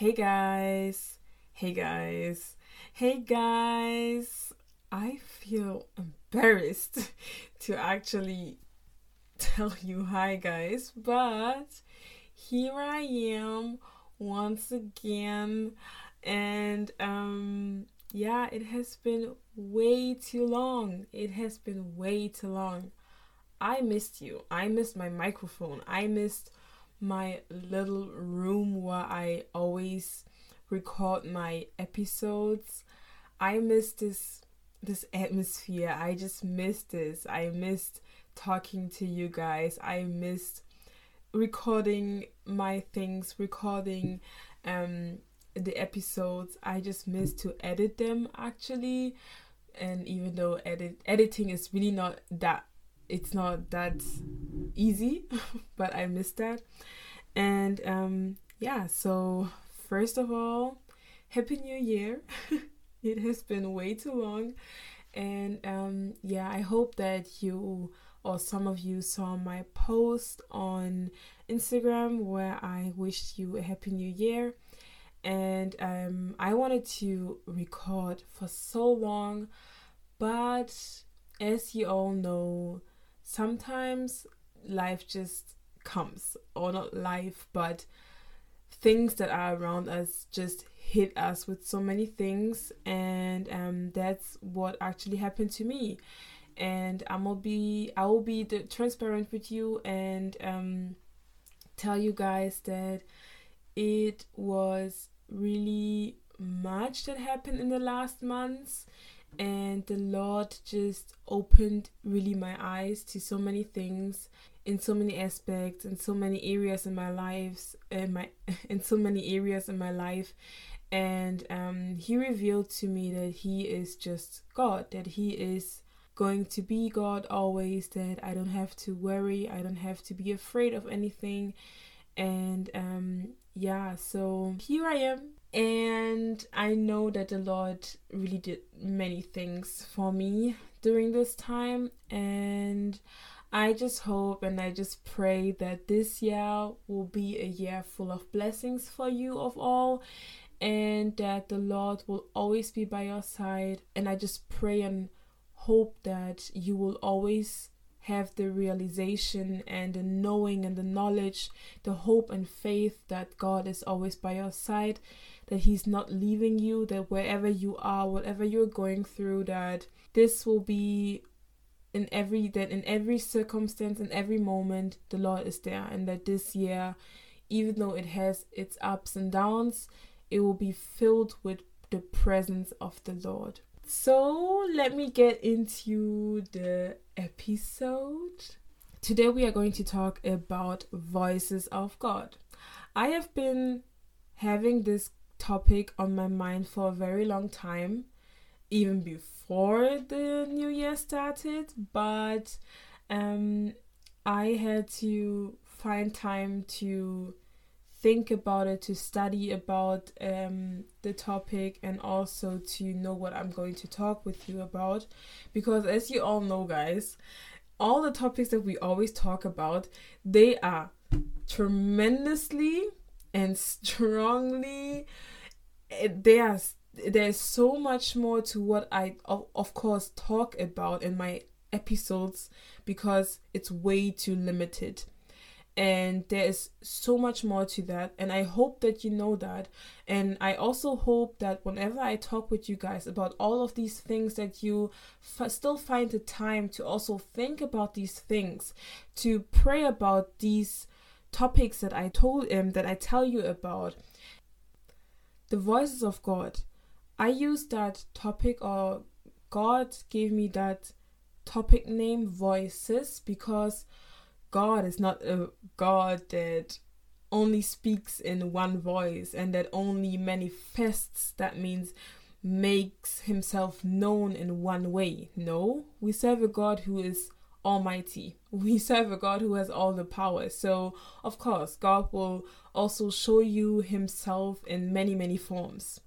Hey guys, hey guys, hey guys. I feel embarrassed to actually tell you hi guys, but here I am once again and um yeah, it has been way too long. It has been way too long. I missed you. I missed my microphone. I missed my little room where I always record my episodes. I miss this this atmosphere. I just missed this. I missed talking to you guys. I missed recording my things, recording um the episodes. I just missed to edit them actually. And even though edit editing is really not that it's not that easy, but I missed that. And um, yeah, so first of all, Happy New Year. it has been way too long. And um, yeah, I hope that you or some of you saw my post on Instagram where I wished you a Happy New Year. And um, I wanted to record for so long, but as you all know, sometimes life just comes, or not life, but things that are around us just hit us with so many things, and um, that's what actually happened to me. And I'm gonna be, I will be the, transparent with you and um, tell you guys that it was really much that happened in the last months and the Lord just opened really my eyes to so many things in so many aspects in so many areas in my lives in my in so many areas in my life. And um, he revealed to me that he is just God that he is going to be God always that I don't have to worry I don't have to be afraid of anything. And um, yeah so here I am. And I know that the Lord really did many things for me during this time. And I just hope and I just pray that this year will be a year full of blessings for you of all and that the Lord will always be by your side. And I just pray and hope that you will always have the realization and the knowing and the knowledge, the hope and faith that God is always by your side that He's not leaving you, that wherever you are, whatever you're going through, that this will be in every that in every circumstance in every moment the lord is there and that this year even though it has its ups and downs it will be filled with the presence of the lord. So let me get into the episode. Today we are going to talk about voices of god. I have been having this topic on my mind for a very long time, even before the new year started, but um, I had to find time to think about it, to study about um, the topic, and also to know what I'm going to talk with you about. Because, as you all know, guys, all the topics that we always talk about, they are tremendously and strongly there's there's so much more to what I of, of course talk about in my episodes because it's way too limited and there's so much more to that and i hope that you know that and i also hope that whenever i talk with you guys about all of these things that you f- still find the time to also think about these things to pray about these topics that i told him um, that i tell you about the voices of God. I used that topic, or God gave me that topic name, voices, because God is not a God that only speaks in one voice and that only manifests, that means makes himself known in one way. No, we serve a God who is almighty. We serve a God who has all the power. So, of course, God will also show you himself in many, many forms.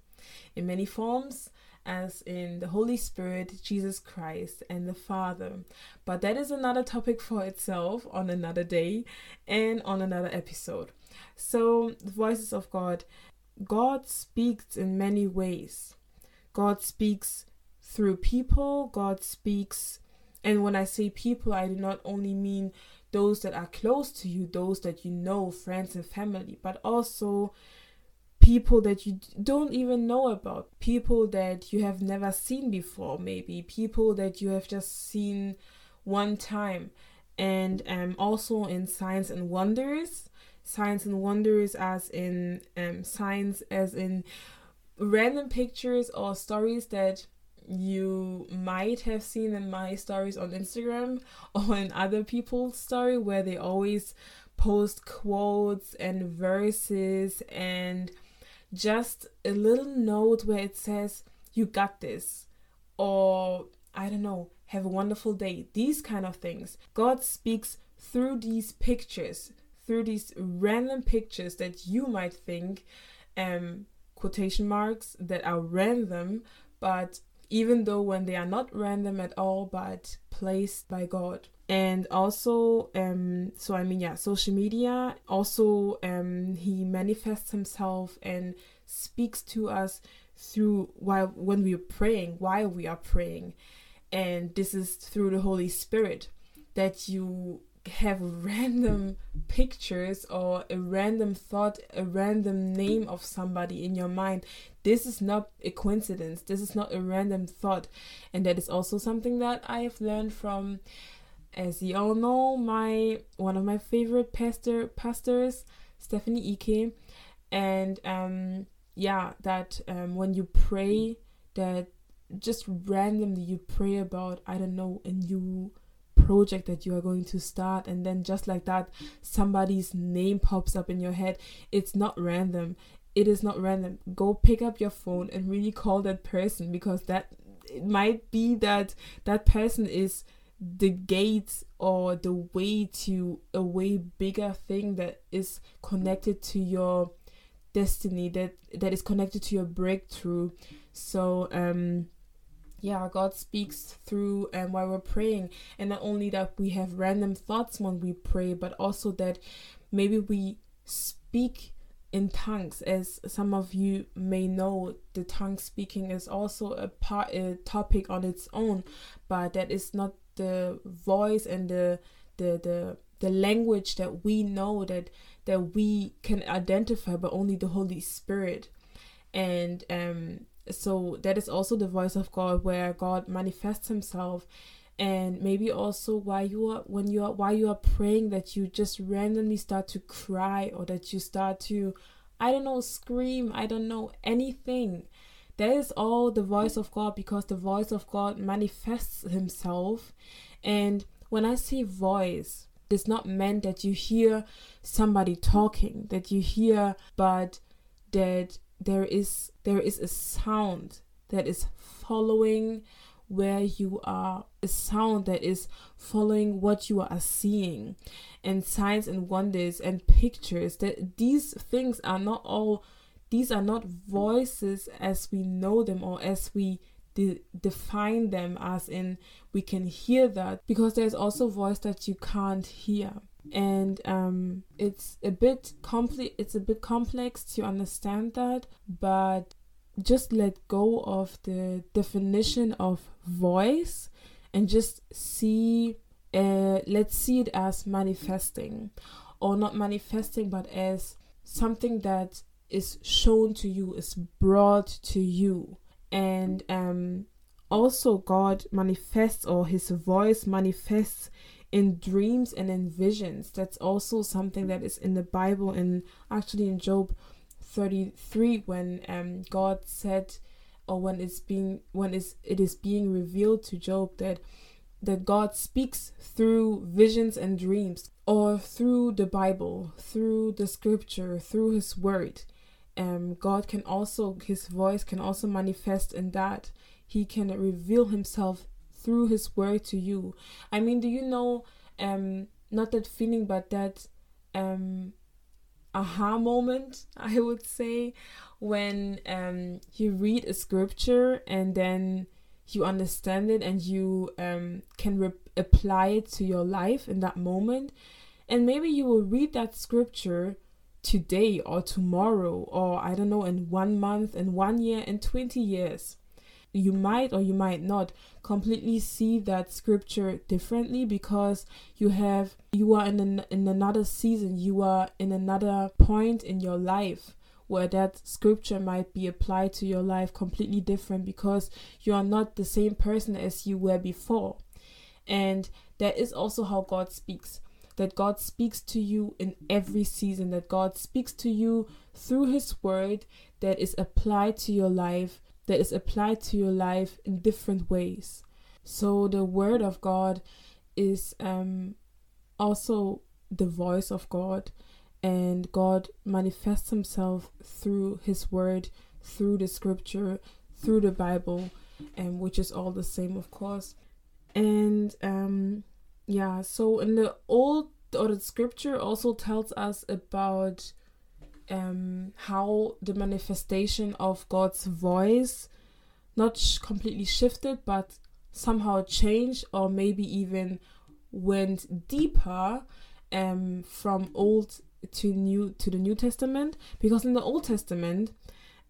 In many forms, as in the Holy Spirit, Jesus Christ, and the Father. But that is another topic for itself on another day and on another episode. So, the voices of God. God speaks in many ways. God speaks through people, God speaks, and when I say people, I do not only mean those that are close to you, those that you know, friends and family, but also people that you don't even know about, people that you have never seen before, maybe. People that you have just seen one time. And um, also in Signs and Wonders, Signs and Wonders as in um, signs as in random pictures or stories that you might have seen in my stories on Instagram or in other people's story where they always post quotes and verses and just a little note where it says, You got this, or I don't know, have a wonderful day. These kind of things. God speaks through these pictures, through these random pictures that you might think, um, quotation marks, that are random, but even though when they are not random at all, but placed by God and also um so i mean yeah social media also um he manifests himself and speaks to us through while when we are praying while we are praying and this is through the holy spirit that you have random pictures or a random thought, a random name of somebody in your mind. This is not a coincidence. This is not a random thought. And that is also something that I have learned from as you all know, my one of my favorite pastor pastors, Stephanie Ike, and um, yeah, that um, when you pray, that just randomly you pray about I don't know a new project that you are going to start, and then just like that, somebody's name pops up in your head. It's not random. It is not random. Go pick up your phone and really call that person because that it might be that that person is the gate or the way to a way bigger thing that is connected to your destiny that that is connected to your breakthrough. So um yeah god speaks through and um, while we're praying. And not only that we have random thoughts when we pray but also that maybe we speak in tongues. As some of you may know the tongue speaking is also a part a topic on its own but that is not the voice and the the the the language that we know that that we can identify but only the holy spirit. And um so that is also the voice of god where god manifests himself. And maybe also why you are when you are why you are praying that you just randomly start to cry or that you start to i don't know scream i don't know anything that is all the voice of God because the voice of God manifests himself. And when I say voice, it's not meant that you hear somebody talking, that you hear, but that there is there is a sound that is following where you are a sound that is following what you are seeing and signs and wonders and pictures that these things are not all these are not voices as we know them or as we de- define them as in we can hear that because there's also voice that you can't hear. And um, it's a bit compli- it's a bit complex to understand that but just let go of the definition of voice and just see uh, let's see it as manifesting or not manifesting but as something that is shown to you, is brought to you. And um, also, God manifests or His voice manifests in dreams and in visions. That's also something that is in the Bible and actually in Job 33 when um, God said or when it's being when it's, it is being revealed to Job that that God speaks through visions and dreams or through the Bible, through the scripture, through his word um, God can also, His voice can also manifest in that. He can reveal Himself through His word to you. I mean, do you know, um, not that feeling, but that um, aha moment, I would say, when um, you read a scripture and then you understand it and you um, can re- apply it to your life in that moment. And maybe you will read that scripture today or tomorrow or I don't know in one month in one year in 20 years you might or you might not completely see that scripture differently because you have you are in an, in another season you are in another point in your life where that scripture might be applied to your life completely different because you are not the same person as you were before. And that is also how God speaks that God speaks to you in every season that God speaks to you through his word that is applied to your life that is applied to your life in different ways. So the word of God is um, also the voice of God, and God manifests Himself through His word, through the scripture, through the Bible, and which is all the same, of course. And um, yeah, so in the old or the scripture also tells us about um, how the manifestation of God's voice not sh- completely shifted, but somehow changed, or maybe even went deeper um, from Old to New to the New Testament. Because in the Old Testament,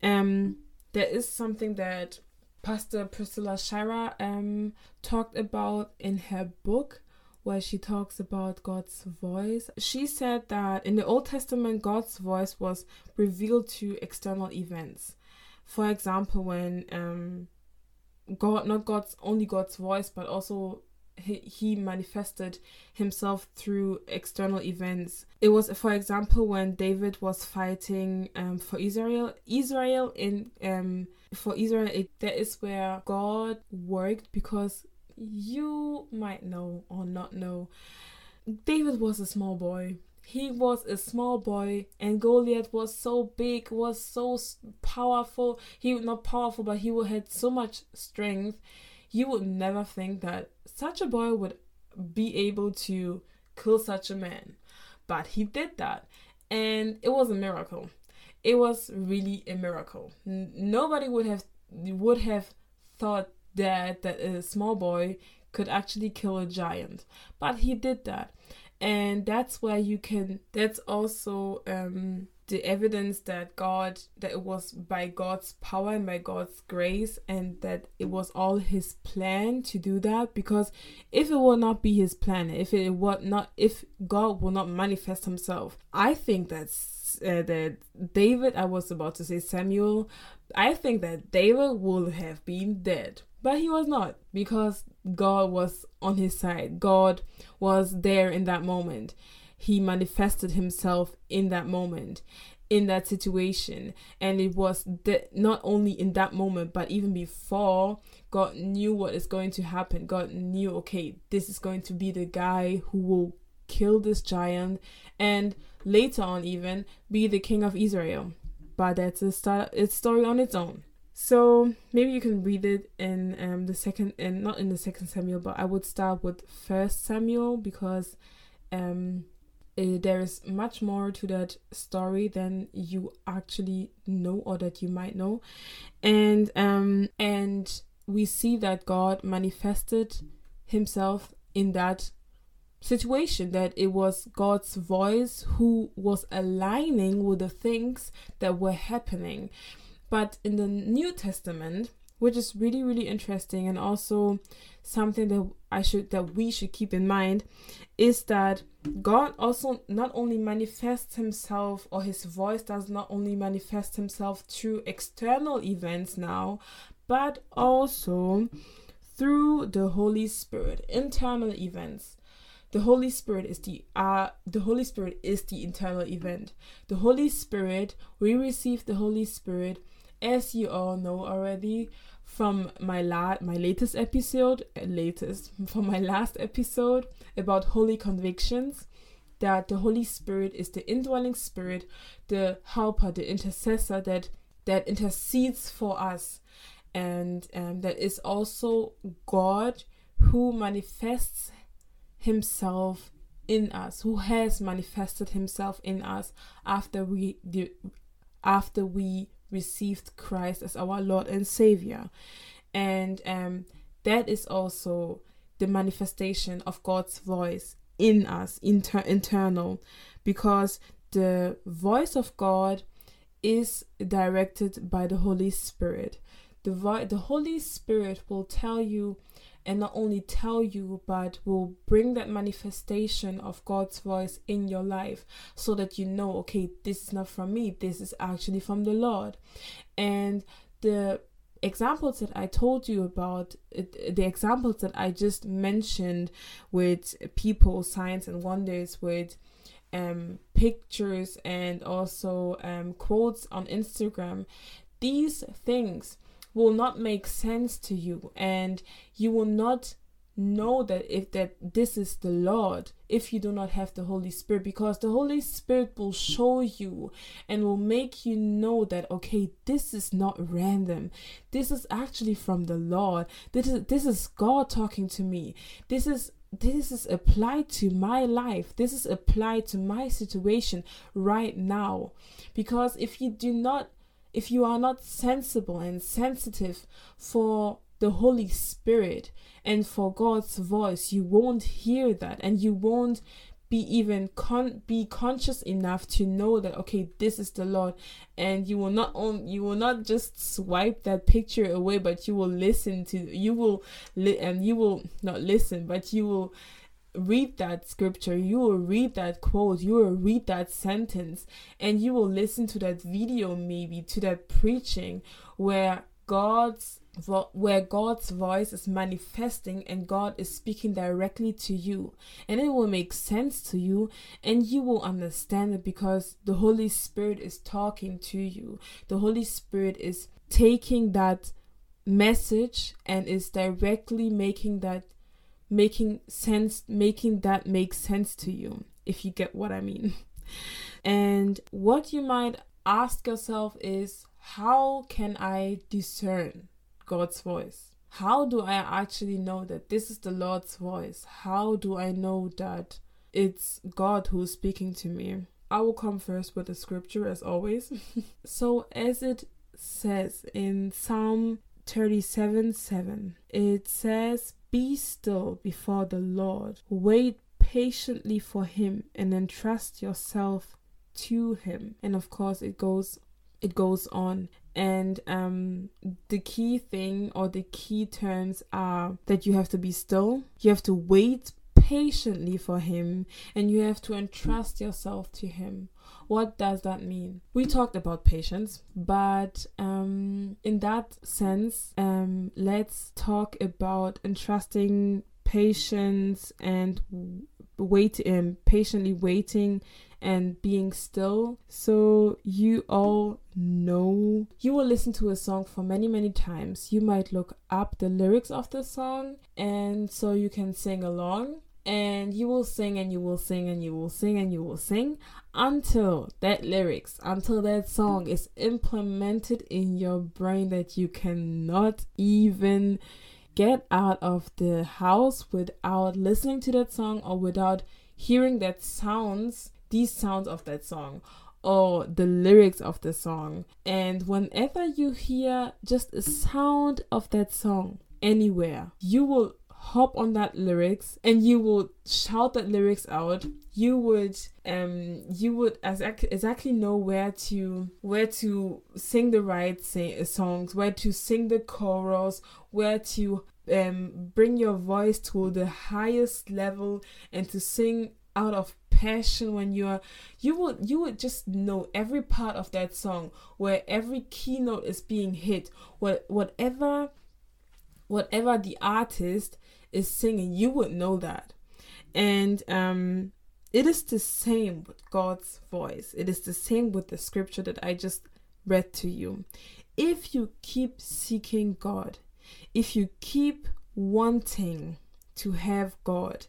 um, there is something that Pastor Priscilla Shirer um, talked about in her book where she talks about God's voice. She said that in the Old Testament, God's voice was revealed to external events. For example, when um, God, not God's only God's voice, but also he, he manifested himself through external events. It was, for example, when David was fighting um, for Israel. Israel in um, for Israel, it, that is where God worked because you might know or not know. David was a small boy. He was a small boy, and Goliath was so big, was so powerful. He was not powerful, but he had so much strength. You would never think that such a boy would be able to kill such a man, but he did that, and it was a miracle. It was really a miracle. N- nobody would have would have thought that that a small boy could actually kill a giant. But he did that. And that's where you can that's also um the evidence that god that it was by god's power and by god's grace and that it was all his plan to do that. Because if it will not be his plan if it would not if god will not manifest himself i think that's uh, that david i was about to say samuel i think that david would have been dead but he was not because God was on his side. God was there in that moment. He manifested himself in that moment, in that situation. And it was the, not only in that moment, but even before, God knew what is going to happen. God knew, okay, this is going to be the guy who will kill this giant and later on even be the king of Israel. But that's a, a story on its own. So maybe you can read it in um, the second, and not in the second Samuel, but I would start with First Samuel because um, it, there is much more to that story than you actually know or that you might know, and um, and we see that God manifested Himself in that situation that it was God's voice who was aligning with the things that were happening but in the New Testament, which is really really interesting and also something that I should that we should keep in mind is that God also not only manifests himself or his voice does not only manifest himself through external events now but also through the Holy Spirit internal events. The Holy Spirit is the uh the Holy Spirit is the internal event. The Holy Spirit we receive the Holy Spirit as you all know already from my la- my latest episode, uh, latest from my last episode about holy convictions, that the Holy Spirit is the indwelling spirit, the helper, the intercessor that that intercedes for us, and um, that is also God who manifests Himself in us, who has manifested Himself in us after we after we received Christ as our Lord and Savior. And um, that is also the manifestation of God's voice in us, inter- internal, because the voice of God is directed by the Holy Spirit. The, vo- the Holy Spirit will tell you and not only tell you, but will bring that manifestation of God's voice in your life so that you know, okay, this is not from me, this is actually from the Lord. And the examples that I told you about, the examples that I just mentioned with people, signs, and wonders, with um, pictures and also um, quotes on Instagram, these things will not make sense to you and you will not know that if that this is the lord if you do not have the holy spirit because the holy spirit will show you and will make you know that okay this is not random. This is actually from the lord. This is this is god talking to me. This is this is applied to my life. This is applied to my situation right now. Because if you do not if you are not sensible and sensitive for the Holy Spirit and for God's voice, you won't hear that and you won't be even con- be conscious enough to know that okay this is the lord. And you will not on you will not just swipe that picture away but you will listen to you will li- and you will not listen but you will read that scripture, you will read that quote, you will read that sentence, and you will listen to that video, maybe to that preaching where God's where God's voice is manifesting and God is speaking directly to you, and it will make sense to you, and you will understand it because the Holy Spirit is talking to you. The Holy Spirit is taking that message and is directly making that making sense making that make sense to you if you get what i mean. And what you might ask yourself is how can i discern god's voice? How do i actually know that this is the lord's voice? How do i know that it's god who's speaking to me? I will come first with the scripture as always. So as it says in psalm 37 7 it says be still before the Lord. Wait patiently for him and entrust yourself to him. And of course it goes it goes on and um, the key thing or the key terms are that you have to be still you have to wait patiently for him and you have to entrust yourself to him what does that mean? We talked about patience, but um, in that sense, um, let's talk about entrusting patience and wait um, patiently waiting and being still. So you all know you will listen to a song for many many times. You might look up the lyrics of the song and so you can sing along and you will sing and you will sing and you will sing and you will sing until that lyrics until that song is implemented in your brain that you cannot even get out of the house without listening to that song or without hearing that sounds these sounds of that song or the lyrics of the song. And whenever you hear just a sound of that song anywhere you will hop on that lyrics and you would shout that lyrics out. You would um you would as exactly know where to where to sing the right say, songs where to sing the chorus where to um bring your voice to the highest level and to sing out of passion when you're you would you would just know every part of that song where every keynote is being hit what whatever whatever the artist is singing, you would know that. And um, it is the same with God's voice. It is the same with the scripture that I just read to you. If you keep seeking God, if you keep wanting to have God,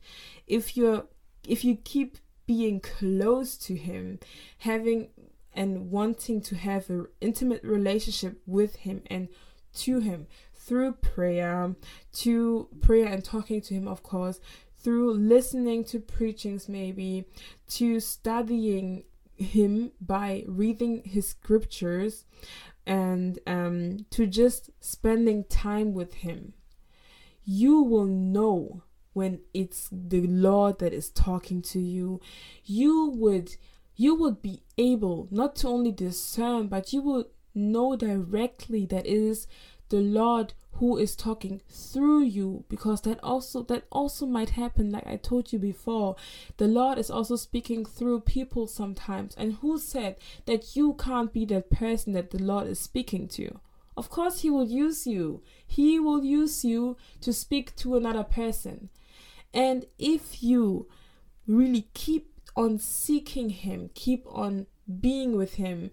if you're if you keep being close to him, having and wanting to have an intimate relationship with him and to him, through prayer, to prayer and talking to Him, of course, through listening to preachings, maybe, to studying Him by reading His scriptures, and um, to just spending time with Him. You will know when it's the Lord that is talking to you. You would you would be able not to only discern, but you will know directly that it is the Lord who is talking through you because that also that also might happen like I told you before. The Lord is also speaking through people sometimes and who said that you can't be that person that the Lord is speaking to? Of course he will use you. He will use you to speak to another person. And if you really keep on seeking him keep on being with him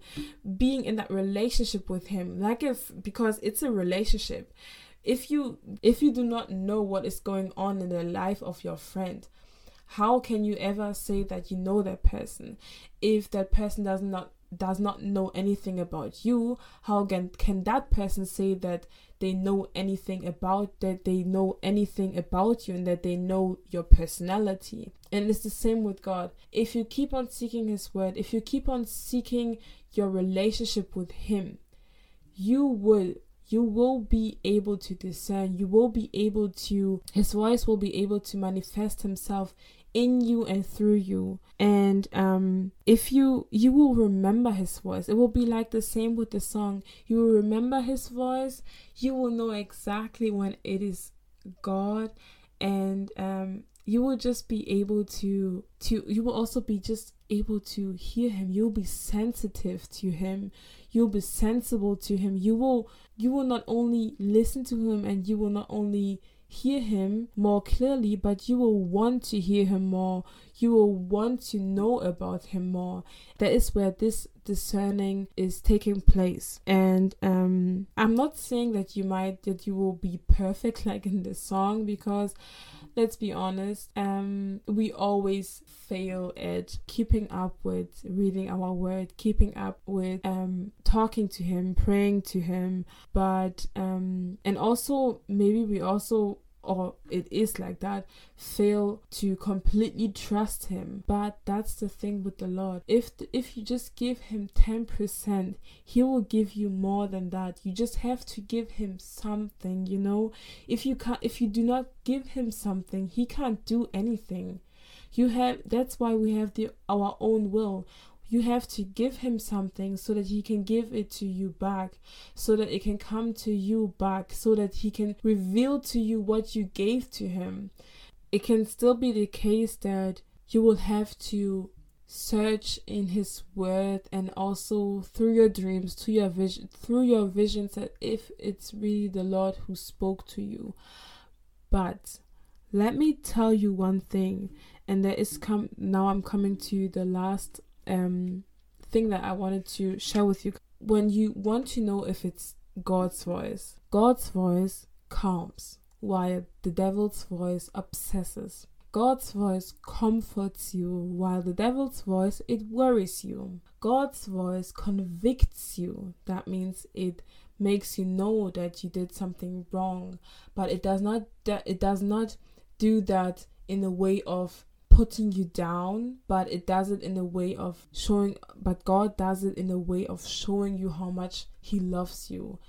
being in that relationship with him. Like if because it's a relationship. If you if you do not know what is going on in the life of your friend how can you ever say that you know that person? If that person does not does not know anything about you how can can that person say that they know anything about that they know anything about you and that they know your personality? And it's the same with god. If you keep on seeking his word if you keep on seeking your relationship with him you will you will be able to discern you will be able to his voice will be able to manifest himself in you and through you. And um if you you will remember his voice. It will be like the same with the song. You will remember his voice. You will know exactly when it is god. And um you will just be able to to you will also be just able to hear him. You'll be sensitive to him. You'll be sensible to him. You will you will not only listen to him and you will not only hear him more clearly, but you will want to hear him more. You will want to know about him more. That is where this discerning is taking place. And um, I'm not saying that you might that you will be perfect like in this song because let's be honest, um, we always fail at keeping up with reading our word, keeping up with um, talking to Him, praying to Him. But, um, and also, maybe we also or it is like that fail to completely trust him. But that's the thing with the lord. If if you just give him 10% he will give you more than that. You just have to give him something you know? If you can't if you do not give him something he can't do anything. You have that's why we have the our own will you have to give him something so that he can give it to you back, so that it can come to you back, so that he can reveal to you what you gave to him. It can still be the case that you will have to search in his word and also through your dreams to your vision through your visions that if it's really the lord who spoke to you but let me tell you one thing and that is come now i'm coming to the last um, thing that I wanted to share with you. When you want to know if it's God's voice, God's voice calms, while the devil's voice obsesses. God's voice comforts you, while the devil's voice it worries you. God's voice convicts you. That means it makes you know that you did something wrong, but it does not it does not do that in a way of putting you down, but it does it in a way of showing, but God does it in a way of showing you how much He loves you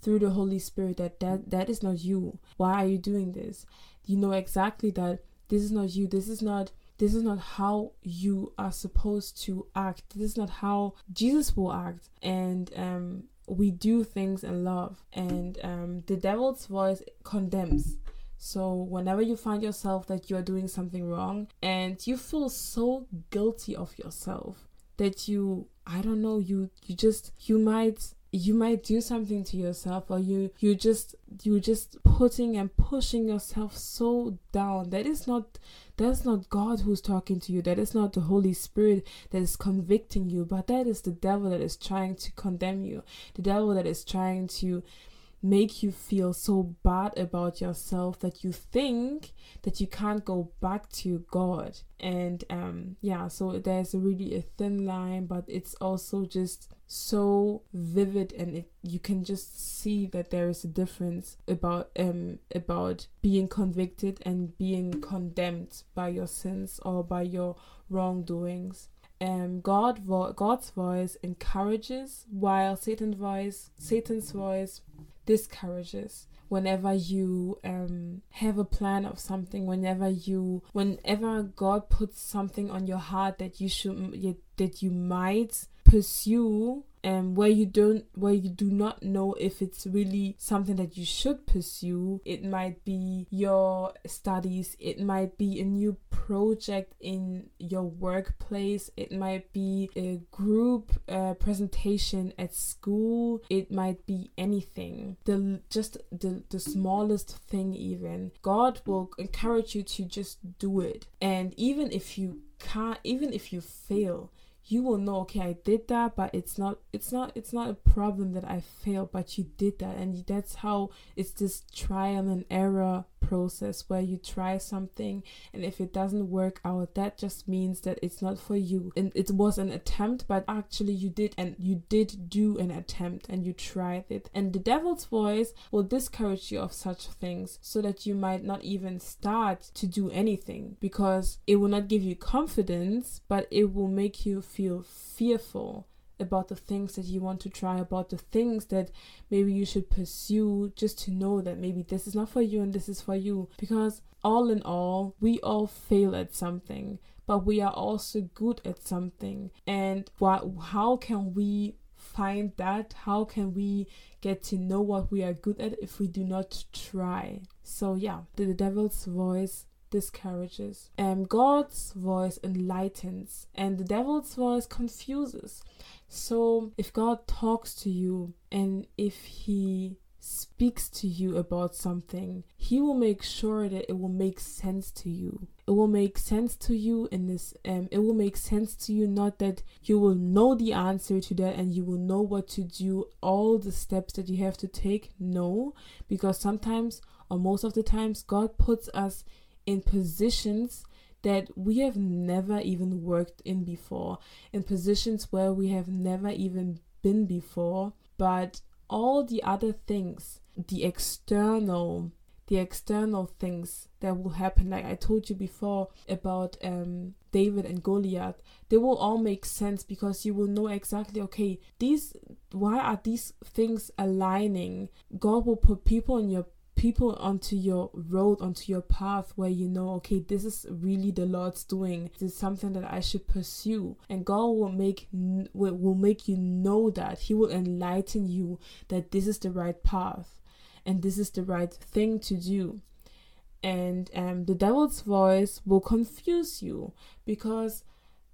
through the Holy Spirit that that, that is not you. Why are you doing this? You know exactly that this is not you. This is not this is not how you are supposed to act. This is not how Jesus will act. And um we do things in love and um the devil's voice condemns so, whenever you find yourself that you're doing something wrong and you feel so guilty of yourself that you, I don't know, you you just you might you might do something to yourself or you you just you just putting and pushing yourself so down. That is not that's not god who's talking to you. That is not the holy spirit that is convicting you but that is the devil that is trying to condemn you. The devil that is trying to make you feel so bad about yourself that you think that you can't go back to God. And um yeah, so there's really a thin line, but it's also just so vivid and it, you can just see that there is a difference about um about being convicted and being condemned by your sins or by your wrongdoings um, God vo- God's voice encourages, while Satan's voice Satan's voice discourages whenever you um, have a plan of something whenever you whenever god puts something on your heart that you should that you might pursue um, where you don't where you do not know if it's really something that you should pursue it might be your studies it might be a new project in your workplace it might be a group uh, presentation at school it might be anything. The just the the smallest thing even god will encourage you to just do it. And even if you can't even if you fail you will know okay i did that but it's not it's not it's not a problem that i failed but you did that. And that's how it's this trial and error process where you try something and if it doesn't work out that just means that it's not for you. And it was an attempt but actually you did and you did do an attempt and you tried it. And the devil's voice will discourage you of such things so that you might not even start to do anything because it will not give you confidence but it will make you feel fearful about the things that you want to try, about the things that maybe you should pursue, just to know that maybe this is not for you and this is for you. Because all in all, we all fail at something, but we are also good at something. And what, how can we find that? How can we get to know what we are good at if we do not try? So, yeah, the devil's voice discourages. And God's voice enlightens, and the devil's voice confuses. So, if God talks to you and if He speaks to you about something, He will make sure that it will make sense to you. It will make sense to you in this, um, it will make sense to you, not that you will know the answer to that and you will know what to do, all the steps that you have to take. No, because sometimes, or most of the times, God puts us in positions that we have never even worked in before, in positions where we have never even been before. But all the other things, the external, the external things that will happen, like I told you before about um, David and Goliath, they will all make sense because you will know exactly, okay, these, why are these things aligning? God will put people in your people onto your road, onto your path where you know, okay, this is really the Lord's doing. This is something that I should pursue. And God will make will make you know that. He will enlighten you that this is the right path and this is the right thing to do. And um, the devil's voice will confuse you because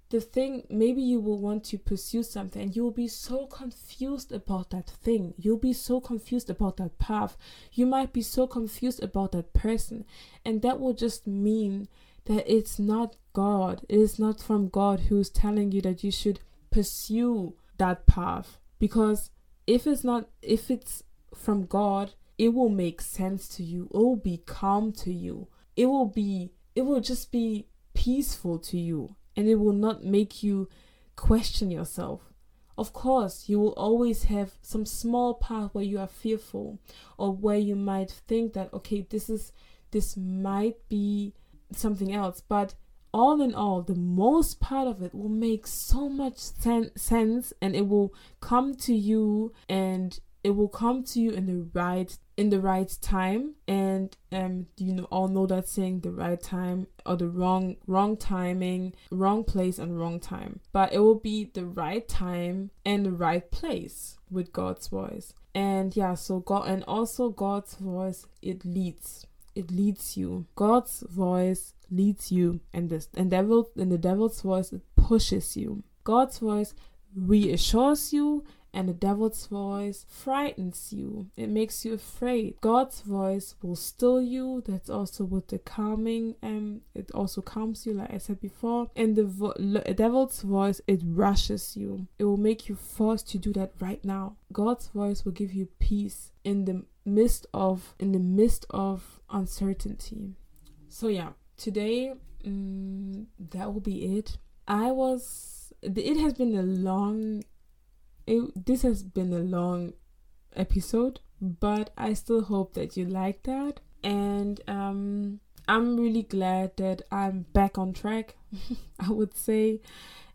the thing maybe you will want to pursue something and you'll be so confused about that thing. You'll be so confused about that path. You might be so confused about that person. And that will just mean that it's not god. It is not from god who's telling you that you should pursue that path. Because if it's not if it's from god it will make sense to you. It will be calm to you. It will be it will just be peaceful to you and it will not make you question yourself. Of course, you will always have some small part where you are fearful or where you might think that okay, this is this might be something else, but all in all, the most part of it will make so much sen- sense and it will come to you and it will come to you in the right in the right time. And um you know all know that saying the right time or the wrong wrong timing wrong place and wrong time. But it will be the right time and the right place with god's voice. And yeah so god and also god's voice it leads it leads you. God's voice leads you and this and devil and the devil's voice it pushes you. God's voice reassures you and the devil's voice frightens you. It makes you afraid. God's voice will still you. That's also with the calming, um, it also calms you, like I said before. And the vo- devil's voice, it rushes you. It will make you forced to do that right now. God's voice will give you peace in the midst of in the midst of uncertainty. So yeah, today um, that will be it. I was. It has been a long it, this has been a long episode, but I still hope that you like that. And um, I'm really glad that I'm back on track. I would say.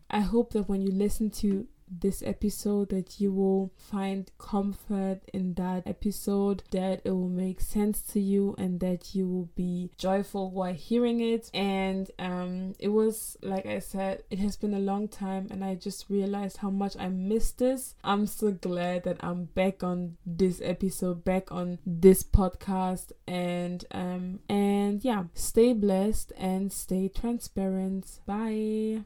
I hope that when you listen to this episode, that you will find comfort in that episode, that it will make sense to you, and that you will be joyful while hearing it. And um, it was, like I said, it has been a long time, and I just realized how much I missed this. I'm so glad that I'm back on this episode, back on this podcast, and um, and yeah, stay blessed and stay transparent. Bye.